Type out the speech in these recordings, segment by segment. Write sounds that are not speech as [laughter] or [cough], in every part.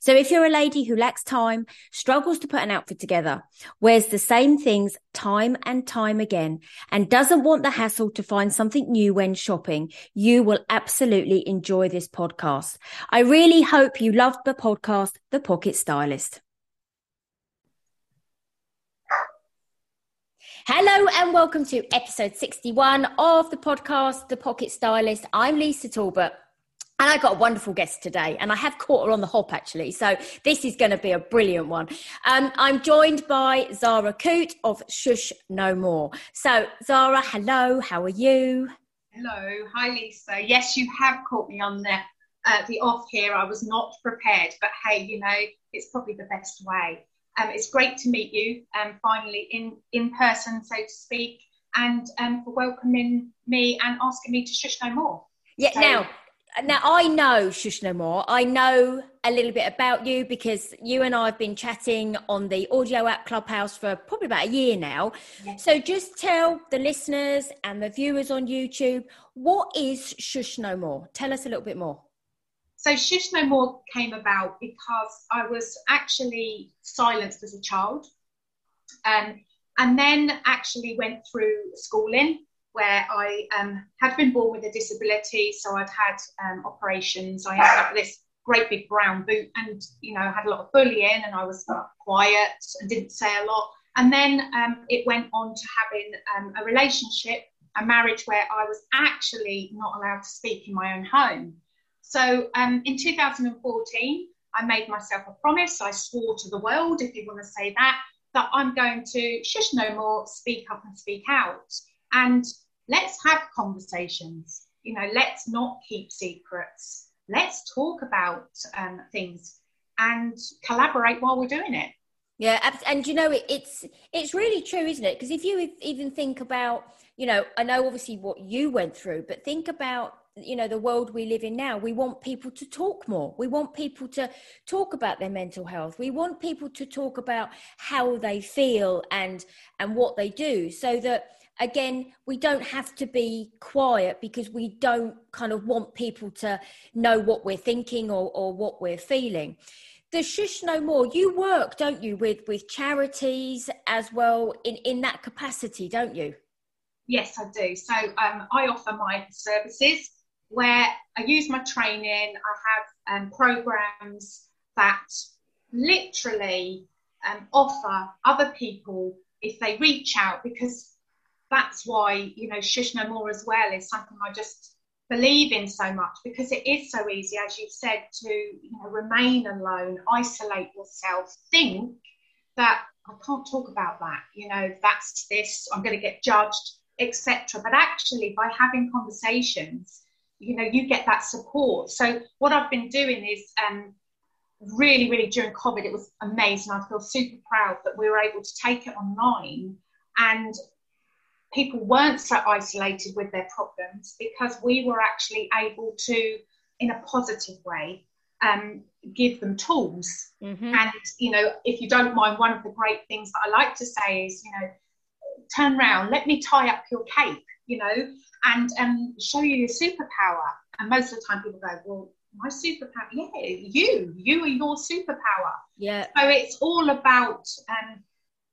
So if you're a lady who lacks time, struggles to put an outfit together, wears the same things time and time again, and doesn't want the hassle to find something new when shopping, you will absolutely enjoy this podcast. I really hope you loved the podcast, The Pocket Stylist. Hello and welcome to episode 61 of the podcast, The Pocket Stylist. I'm Lisa Talbot. And I got a wonderful guest today, and I have caught her on the hop actually. So this is going to be a brilliant one. Um, I'm joined by Szara Coote of Shoosh No More. So, Szara, hello, how are you? Hello, hi Lisa. Yes, you have caught me on the uh, the off here. I was not prepared, but hey, you know, it's probably the best way. Um, it's great to meet you, um, finally in in person, so to speak, and um, for welcoming me and asking me to shush no more. Yeah. So, now now I know Shoosh No More. I know a little bit about you because you and I have been chatting on the audio app Clubhouse for probably about a year now. Yes. So just tell the listeners and the viewers on YouTube what is Shoosh No More. Tell us a little bit more. So Shoosh No More came about because I was actually silenced as a child, um, and then actually went through schooling where I um, had been born with a disability, so I'd had um, operations. I ended up with this great big brown boot, and you know had a lot of bullying, and I was quiet and didn't say a lot. And then um, it went on to having um, a relationship, a marriage where I was actually not allowed to speak in my own home. So um, in 2014, I made myself a promise. I swore to the world, if you want to say that, that I'm going to shush no more, speak up and speak out. And let's have conversations. You know, let's not keep secrets. Let's talk about um, things and collaborate while we're doing it. Yeah, and you know it, it's it's really true, isn't it? Because if you even think about, you know, I know obviously what you went through, but think about you know the world we live in now we want people to talk more we want people to talk about their mental health we want people to talk about how they feel and and what they do so that again, we don't have to be quiet because we don't kind of want people to know what we're thinking or, or what we're feeling. The Shoosh No More, you work, don't you, with, with charities as well in, in that capacity, don't you? Yes, I do. So um, I offer my services where I use my training. I have um, programs that literally um, offer other people if they reach out because that's why you know shoosh no more as well is something i just believe in so much because it is so easy as you said to you know remain alone isolate yourself think that i can't talk about that you know that's this i'm going to get judged etc but actually by having conversations you know you get that support. So what i've been doing is um, really really during covid it was amazing. I feel super proud that we were able to take it online and people weren't so isolated with their problems because we were actually able to, in a positive way, um, give them tools. Mm-hmm. And, you know, if you don't mind, one of the great things that I like to say is, you know, turn around, let me tie up your cape, you know, and um, show you your superpower. And most of the time people go, well, my superpower, yeah, you, you are your superpower. Yeah. So it's all about, um,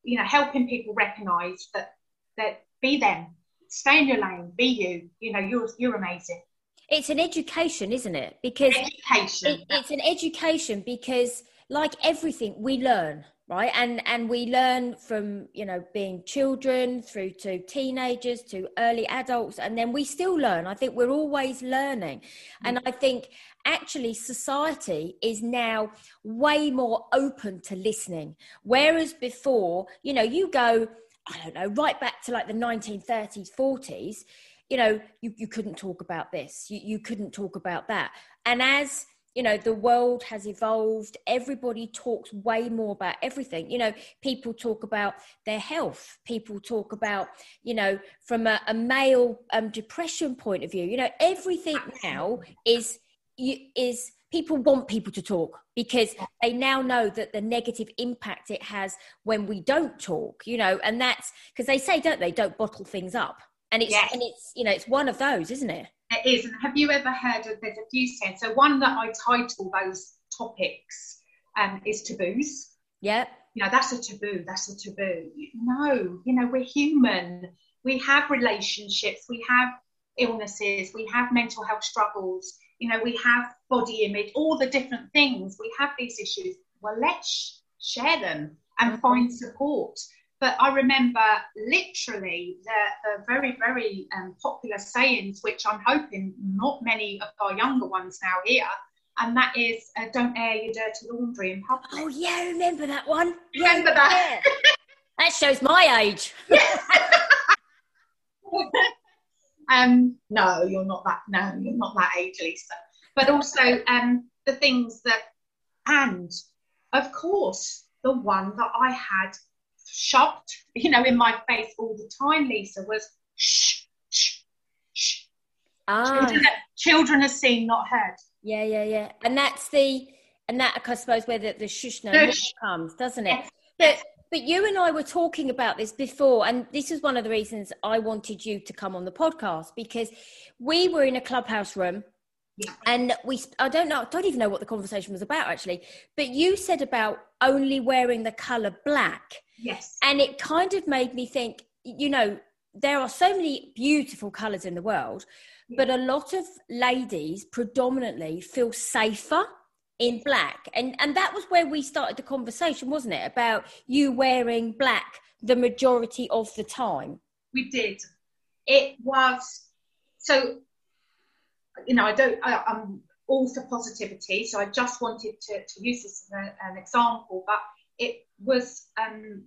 you know, helping people recognize that that be them. Stay in your lane. Be you. You know you're you're amazing. It's an education isn't it? Because education. it, it's an education because like everything we learn right? And and we learn from you know being children through to teenagers to early adults and then we still learn. I think we're always learning. And mm. i think actually society is now way more open to listening. Whereas before you know you go I don't know, right back to like the 1930s, 40s, you know, you, you couldn't talk about this, you, you couldn't talk about that. And as you know the world has evolved everybody talks way more about everything. You know people talk about their health. People talk about you know from a, a male um, depression point of view. You know everything now is is people want people to talk because they now know that the negative impact it has when we don't talk you know and that's because they say don't they? Don't bottle things up. And it's yes. and it's you know it's one of those isn't it? It is. And have you ever heard of there's a few sayings so one that i title those topics um, is taboos. Yeah you know that's a taboo that's a taboo. No you know we're human. We have relationships we have illnesses we have mental health struggles. You know we have body image all the different things we have these issues well let's share them and mm-hmm. find support but I remember literally the, the very, very um, popular sayings, which I'm hoping not many of our younger ones now hear, and that is uh, don't air your dirty laundry in public. Oh, yeah, remember that one. Remember that? Yeah. that shows my age. [laughs] um, no, you're not that. No, you're not that age, Lisa. But also um, the things that, and of course, the one that I had shocked, [laughs] you know, in my face all the time, Lisa, was shh, shh, shh. Ah. Children, children are seen, not heard. Yeah, yeah, yeah. And that's the, and that, I suppose, where the, the shush no comes, doesn't it? Yes. But, but you and I were talking about this before, and this is one of the reasons I wanted you to come on the podcast because we were in a clubhouse room yeah. And we, I don't know, I don't even know what the conversation was about actually, but you said about only wearing the color black. Yes. And it kind of made me think, you know, there are so many beautiful colors in the world, yeah. but a lot of ladies predominantly feel safer in black. And and that was where we started the conversation, wasn't it? About you wearing black the majority of the time. We did. It was so you know, I don't, I, am all for positivity. So I just wanted to, to use this as a, an example, but it was um,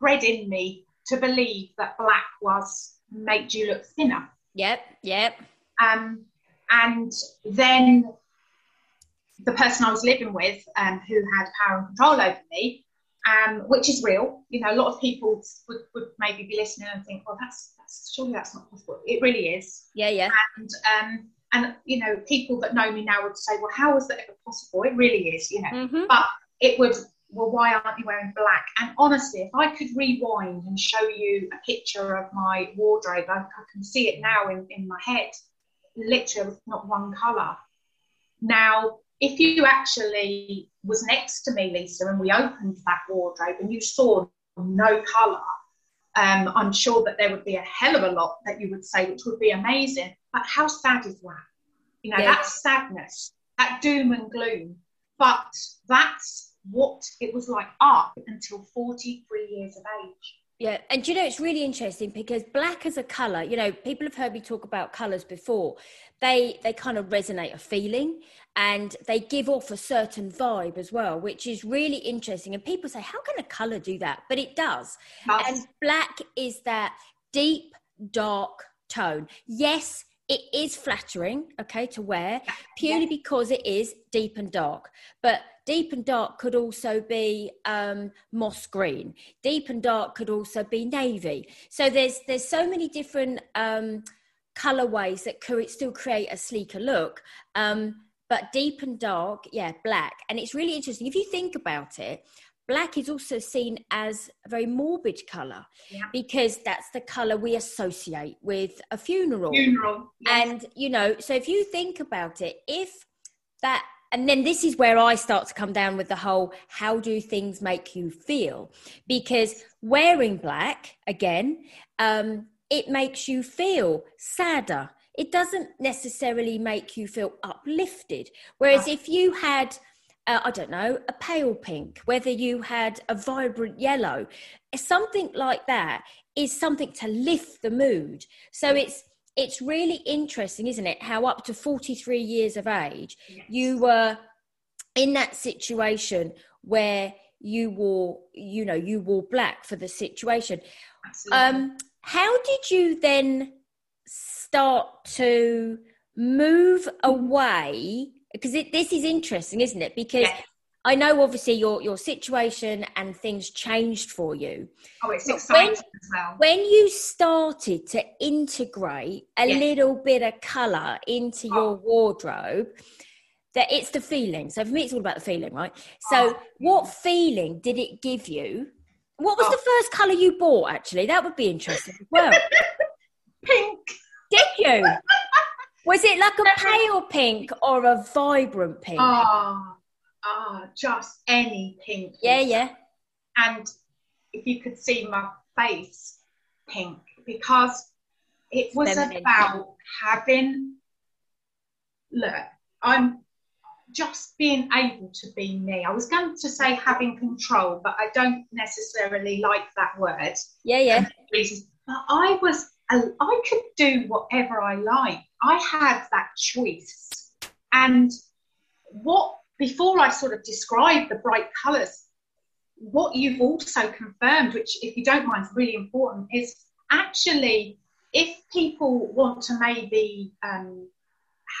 bred in me to believe that black was made you look thinner. Yep, yep. Um, and then the person I was living with, um, who had power and control over me, um, which is real. You know, a lot of people would, would maybe be listening and think, well, that's, that's surely that's not possible. It really is. Yeah, yeah. And um, and you know, people that know me now would say, well, how is that ever possible? It really is, you know. Mm-hmm. But it would, well, why aren't you wearing black? And honestly, if I could rewind and show you a picture of my wardrobe, I, I can see it now in, in my head. Literally, not one colour. Now, if you actually was next to me, Lisa, and we opened that wardrobe and you saw no colour, um, I'm sure that there would be a hell of a lot that you would say, which would be amazing. But how sad is that? You know, yeah. that's sadness, that doom and gloom. But that's what it was like up until 43 years of age. Yeah, and you know it's really interesting because black as a color, you know, people have heard me talk about colors before. They they kind of resonate a feeling and they give off a certain vibe as well, which is really interesting. And people say, "How can a color do that?" But it does. Yes. And black is that deep dark tone. Yes, it is flattering, okay, to wear purely yeah. because it is deep and dark. But deep and dark could also be um, moss green. Deep and dark could also be navy. So there's there's so many different um, colorways that could still create a sleeker look. Um, but deep and dark, yeah, black. And it's really interesting if you think about it black is also seen as a very morbid color yeah. because that's the color we associate with a funeral. Funeral. Yes. And, you know, so if you think about it, if that, and then this is where I start to come down with the whole how do things make you feel? Because wearing black, again, um, it makes you feel sadder. It doesn't necessarily make you feel uplifted. Whereas if you had, uh, I don't know, a pale pink, whether you had a vibrant yellow, something like that is something to lift the mood. So it's it's really interesting, isn't it? How up to 43 years of age, yes. you were in that situation where you wore, you know, you wore black for the situation. Um, how did you then start to move away because this is interesting, isn't it? Because yes. I know obviously your your situation and things changed for you. Oh, it's exciting when, as well. When you started to integrate a yes. little bit of colour into oh. your wardrobe, that it's the feeling. So for me, it's all about the feeling, right? So oh. what feeling did it give you? What was oh. the first colour you bought? Actually, that would be interesting as well. [laughs] Pink. Did you? [laughs] was it like a pale pink or a vibrant pink? Oh ah, just any pink. Yeah, yeah. And if you could see my face, pink, because it was Feminine. about having, look, I'm just being able to be me. I was going to say having control, but I don't necessarily like that word. Yeah, yeah. But I was, I could do whatever I like. I had that choice. And what before I sort of describe the bright colours, what you've also confirmed, which, if you don't mind, is really important, is actually if people want to maybe um,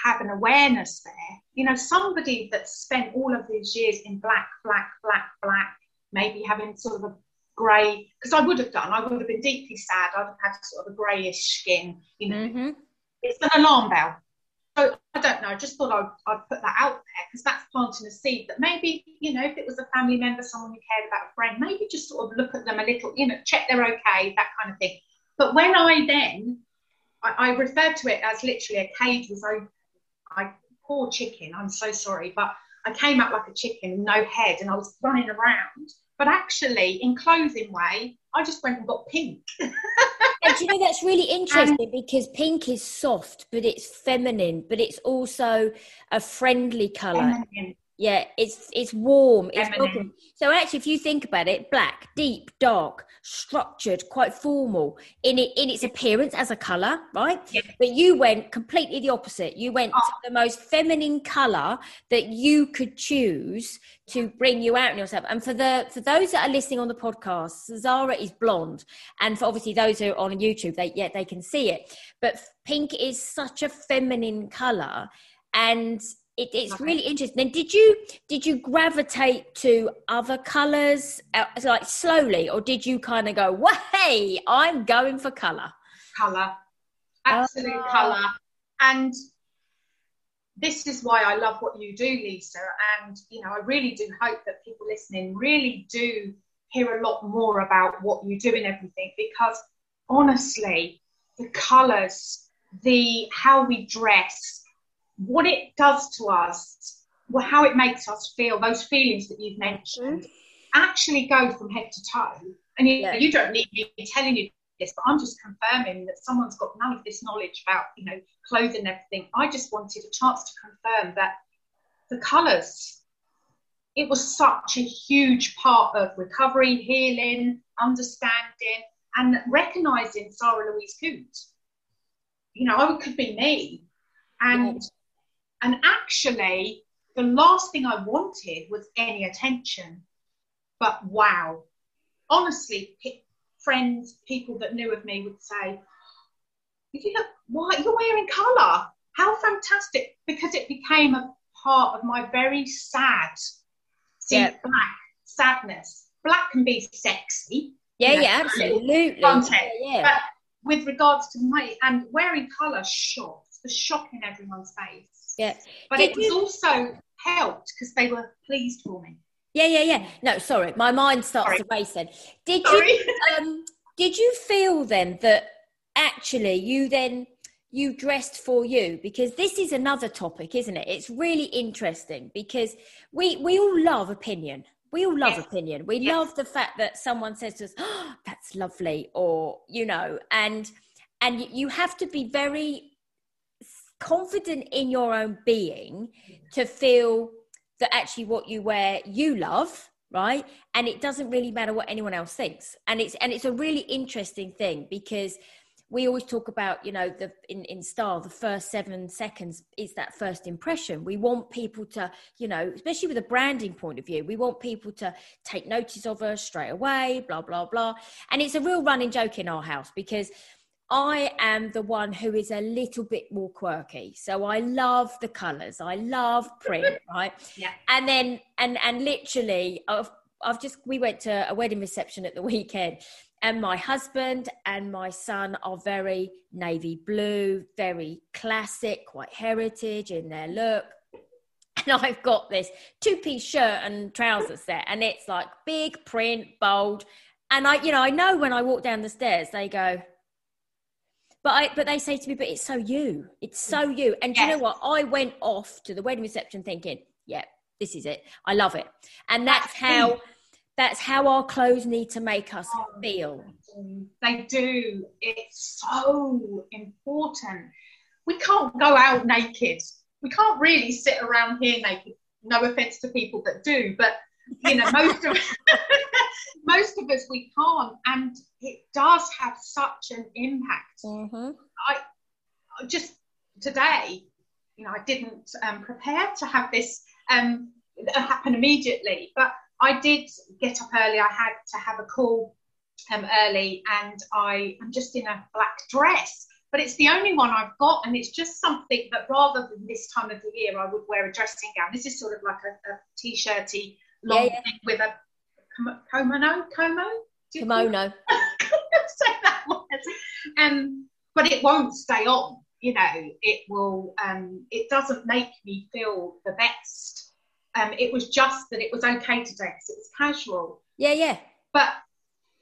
have an awareness there, you know, somebody that's spent all of these years in black, black, black, black, maybe having sort of a grey, because I would have done, I would have been deeply sad, I'd have had sort of a greyish skin, you know. Mm-hmm. It's an alarm bell. So I don't know. I just thought I'd, I'd put that out there because that's planting a seed that maybe, you know, if it was a family member, someone who cared about, a friend, maybe just sort of look at them a little, you know, check they're okay, that kind of thing. But when I then, I, I referred to it as literally a cage was open. I, poor chicken, I'm so sorry, but I came out like a chicken, no head, and I was running around. But actually, in clothing way, I just went and got pink. [laughs] and you know that's really interesting because pink is soft, but it's feminine, but it's also a friendly color. Feminine. Yeah, it's it's warm. It's welcome. So actually, if you think about it, black, deep, dark, structured, quite formal in it in its appearance as a color, right? Yeah. But you went completely the opposite. You went oh. to the most feminine color that you could choose to bring you out in yourself. And for the for those that are listening on the podcast, Szara is blonde, and for obviously those who are on YouTube, they yeah they can see it. But pink is such a feminine color, and it, it's okay. really interesting. Then did you did you gravitate to other colours uh, like slowly, or did you kind of go, "Well, hey, I'm going for colour"? Colour, absolute uh, colour, and this is why I love what you do, Lisa. And you know, I really do hope that people listening really do hear a lot more about what you do and everything, because honestly, the colours, the how we dress what it does to us, how it makes us feel, those feelings that you've mentioned, mm-hmm. actually go from head to toe. And you, yeah. you don't need me telling you this, but I'm just confirming that someone's got none of this knowledge about, you know, clothing and everything. I just wanted a chance to confirm that the colours, it was such a huge part of recovery, healing, understanding, and recognizing Sarah Louise Coote. You know, I could be me. And and actually, the last thing I wanted was any attention. But wow, honestly, friends, people that knew of me would say, you look, why you're wearing colour? How fantastic! Because it became a part of my very sad, see, yeah. black sadness. Black can be sexy. Yeah, know, yeah, absolutely. Content. Yeah, yeah. But with regards to my and wearing colour shocked the shock in everyone's face. Yeah. But Did it was you... also helped because they were pleased for me. Yeah, yeah, yeah. No, sorry, my mind starts sorry. to race then. Did sorry. you [laughs] um did you feel then that actually you then you dressed for you because this is another topic isn't it it's really interesting because we we all love opinion we all love yes. opinion we yes. love the fact that someone says to us oh, that's lovely or you know and and you have to be very confident in your own being to feel that actually what you wear you love right? And it doesn't really matter what anyone else thinks. And it's and it's a really interesting thing because we always talk about you know the in, in style the first seven seconds is that first impression. We want people to you know especially with a branding point of view we want people to take notice of us straight away blah blah blah. And it's a real running joke in our house because I am the one who is a little bit more quirky. So I love the colours. I love print, [laughs] right? Yeah. And then and and literally I've I've just we went to a wedding reception at the weekend and my husband and my son are very navy blue, very classic, quite heritage in their look. And I've got this two piece shirt and trousers set and it's like big print, bold. And I, you know, I know when I walk down the stairs, they go, but I, but they say to me, but it's so you, it's so you. And yes. you know what? I went off to the wedding reception thinking, yeah, this is it. I love it. And that's how that's how our clothes need to make us oh, feel. They do. It's so important. We can't go out naked. We can't really sit around here naked. No offense to people that do, but you know, most of [laughs] most of us we can't, and it does have such an impact. Mm-hmm. I just today, you know, I didn't um, prepare to have this um, happen immediately, but I did get up early. I had to have a call um, early, and I am just in a black dress. But it's the only one I've got, and it's just something that rather than this time of the year, I would wear a dressing gown. This is sort of like a, a t-shirty long yeah, yeah. with a kimono, komo, kimono. [laughs] Say that word. Um, but it won't stay on. You know, it will. Um, it doesn't make me feel the best um, it was just that it was okay today because it was casual. Yeah, yeah. But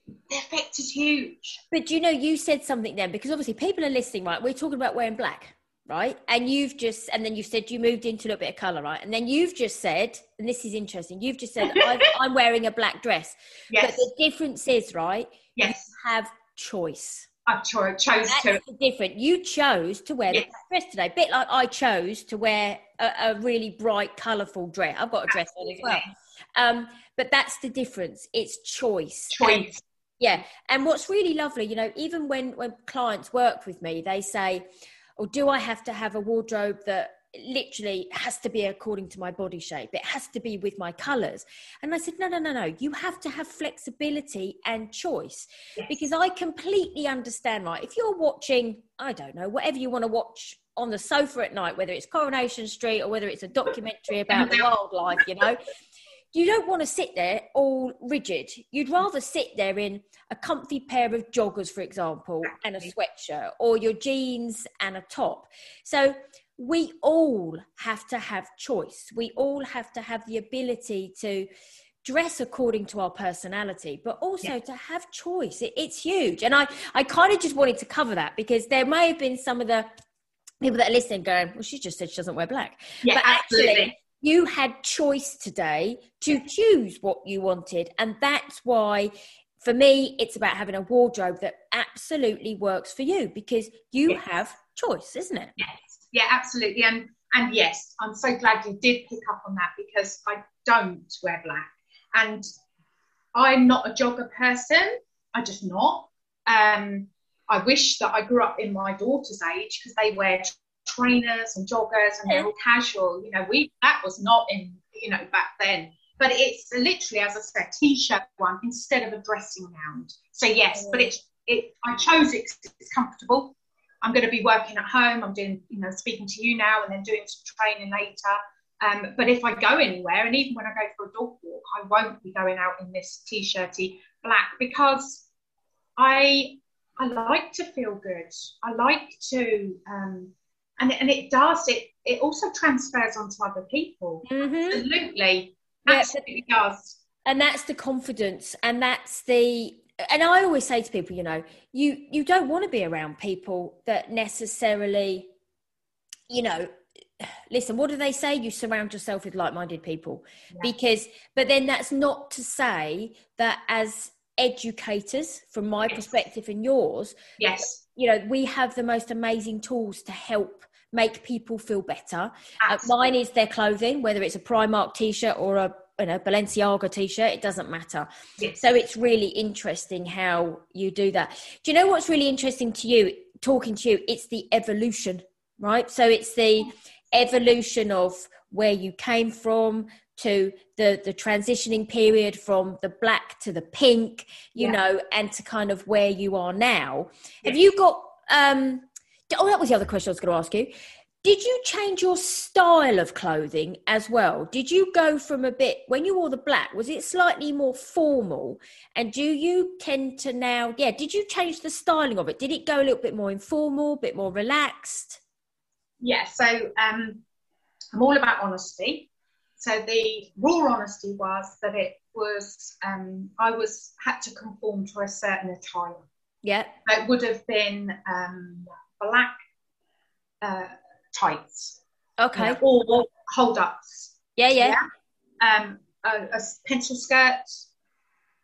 the effect is huge. But you know, you said something then because obviously people are listening, right? We're talking about wearing black, right? And you've just, and then you said you moved into a little bit of color, right? And then you've just said, and this is interesting, you've just said, [laughs] I'm wearing a black dress. Yes. But the difference is, right? Yes. You have choice. I chose That's to. different. You chose to wear yes. the dress today, a bit like I chose to wear a, a really bright, colourful dress. I've got a dress Absolutely. on as well. Um, but that's the difference. It's choice. Choice. And, yeah. And what's really lovely, you know, even when when clients work with me, they say, "Oh, do I have to have a wardrobe that literally has to be according to my body shape? It has to be with my colors. And i said no no no no. You have to have flexibility and choice yes. because i completely understand right? If you're watching i don't know whatever you want to watch on the sofa at night whether it's coronation street or whether it's a documentary about [laughs] the wildlife you know you don't want to sit there all rigid. You'd rather sit there in a comfy pair of joggers, for example, and a sweatshirt, or your jeans and a top. So we all have to have choice. We all have to have the ability to dress according to our personality, but also yeah. to have choice. It, it's huge. And I, I kind of just wanted to cover that because there may have been some of the people that are listening going, well, she just said she doesn't wear black. Yeah, but absolutely. actually, you had choice today to choose what you wanted. And that's why for me, it's about having a wardrobe that absolutely works for you because you yes. have choice, isn't it? Yes yeah, absolutely. And and yes, I'm so glad you did pick up on that because I don't wear black, and I'm not a jogger person. I just not. Um, I wish that I grew up in my daughter's age because they wear trainers and joggers and they're all casual. You know, we that was not in you know back then. But it's literally, as I said, t-shirt one instead of a dressing gown. So yes, but it's it. I chose it it's comfortable. I'm going to be working at home. I'm doing, you know, speaking to you now and then doing some training later. Um, but if I go anywhere, and even when I go for a dog walk, I won't be going out in this t-shirty black because I I like to feel good. I like to, um, and and it does. It it also transfers onto other people. Mm-hmm. Absolutely, absolutely yeah. does. And that's the confidence, and that's the and I always say to people, you know, you you don't want to be around people that necessarily, you know, listen, what do they say? You surround yourself with like-minded people. Yeah. Because but then that's not to say that as educators from my yes. perspective and yours, yes. You know, we have the most amazing tools to help make people feel better. Uh, mine is their clothing, whether it's a Primark t-shirt or a you know Balenciaga t-shirt it doesn't matter. Yes. so it's really interesting how you do that. Do you know what's really interesting to you talking to you? It's the evolution right? So it's the evolution of where you came from to the the transitioning period from the black to the pink you yeah. know and to kind of where you are now have you got um, oh, that was the other question I was going to ask you. Did you change your style of clothing as well? Did you go from a bit when you wore the black? Was it slightly more formal? And do you tend to now? Yeah, did you change the styling of it? Did it go a little bit more informal, a bit more relaxed? Yeah. So um, I'm all about honesty. So the raw honesty was that it was um, I was had to conform to a certain attire. Yeah. It would have been um, black. Uh, tights. Okay. You know, or hold ups. Yeah, yeah. yeah? Um, a, a, pencil skirt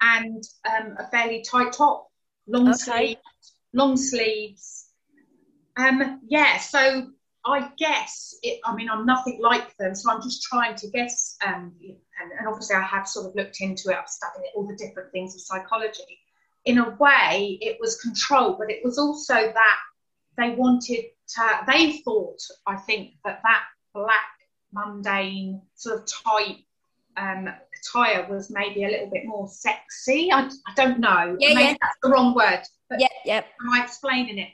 and um, a fairly tight top, long okay. sleeves, long sleeves. Um, yeah, so I guess it, I mean, I'm nothing like them, so I'm just trying to guess. Um, and, and, obviously, I have sort of looked into it, I've studied all the different things of psychology. In a way, it was control, but it was also that they wanted to, they thought, I think, that that black, mundane, sort of tight um, attire was maybe a little bit more sexy. I, I don't know. Yeah, maybe yeah. that's the wrong word. But yeah, yeah. Am I explaining it?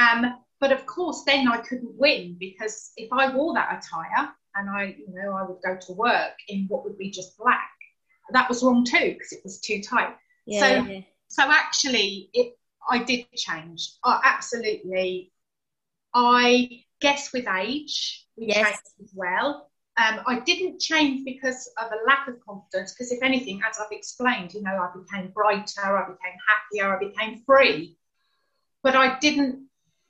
Um, but of course, then I couldn't win because if I wore that attire and I, you know, I would go to work in what would be just black, that was wrong too because it was too tight. Yeah, so, yeah. so actually, it I did change. Oh, absolutely. I guess with age, we yes. changed as well. Um, I didn't change because of a lack of confidence, because if anything, as I've explained, you know, I became brighter, I became happier, I became free. But I didn't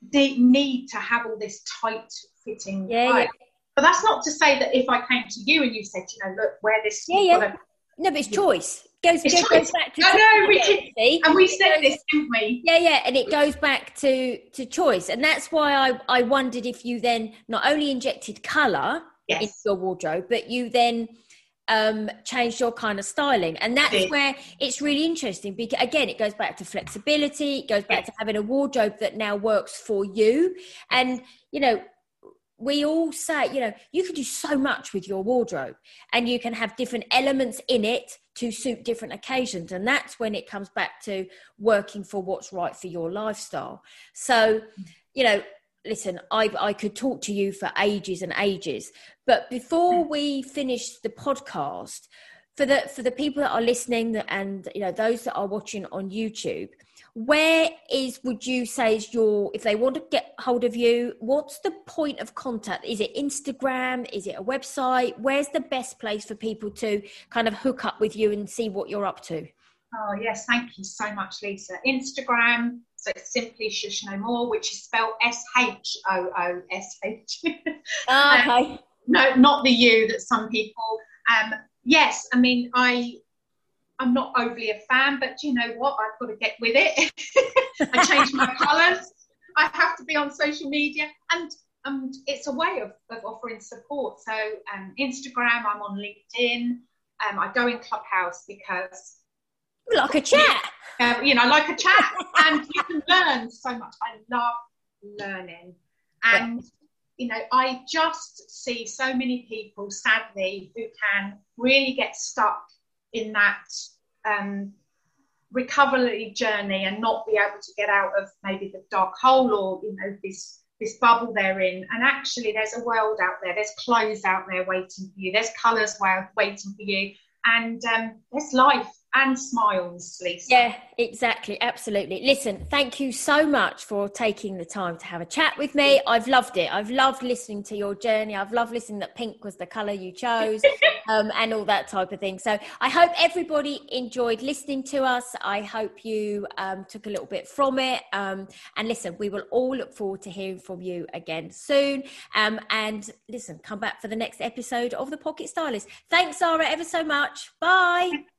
de- need to have all this tight fitting. Yeah, yeah, But that's not to say that if I came to you and you said, you know, look, wear this. Yeah, yeah. No, but it's choice goes, it's goes, goes back to I know we did, and we said this, didn't we? Yeah, yeah, and it goes back to to choice, and that's why I I wondered if you then not only injected color yes. into your wardrobe, but you then um changed your kind of styling and that's where it's really interesting because again it goes back to flexibility it goes back yes. to having a wardrobe that now works for you and you know we all say, you know, you can do so much with your wardrobe and you can have different elements in it to suit different occasions. And that's when it comes back to working for what's right for your lifestyle. So, you know, listen, I, I could talk to you for ages and ages, but before we finish the podcast, for the for the people that are listening and you know those that are watching on YouTube, where is would you say is your if they want to get hold of you what's the point of contact? Is it instagram? Is it a website? Where's the best place for people to kind of hook up with you and see what you're up to? Oh yes thank you so much lisa. Instagram so it's simply shoosh no more which is spelled s-h-o-o-s-h oh, [laughs] okay um, no not the u that some people um yes i mean i I'm not overly a fan, but you know what? I've got to get with it. [laughs] I change my [laughs] colours. I have to be on social media, and um, it's a way of, of offering support. So um, Instagram, I'm on LinkedIn. Um, I go in Clubhouse because like a chat. Uh, you know, like a chat, and you can learn so much. I love learning, and yeah. you know, I just see so many people, sadly, who can really get stuck in that um, recovery journey and not be able to get out of maybe the dark hole or you know this this bubble they're in. And actually there's a world out there. There's clothes out there waiting for you. There's colors waiting for you. And um, there's life and smiles, Lisa. Yeah, exactly. Absolutely. Listen, thank you so much for taking the time to have a chat with me. I've loved it. I've loved listening to your journey. I've loved listening that pink was the color you chose [laughs] um, and all that type of thing. So I hope everybody enjoyed listening to us. I hope you um, took a little bit from it. Um, and listen, we will all look forward to hearing from you again soon. Um, and listen, come back for the next episode of The Pocket Stylist. Thanks, Szara, ever so much. Bye.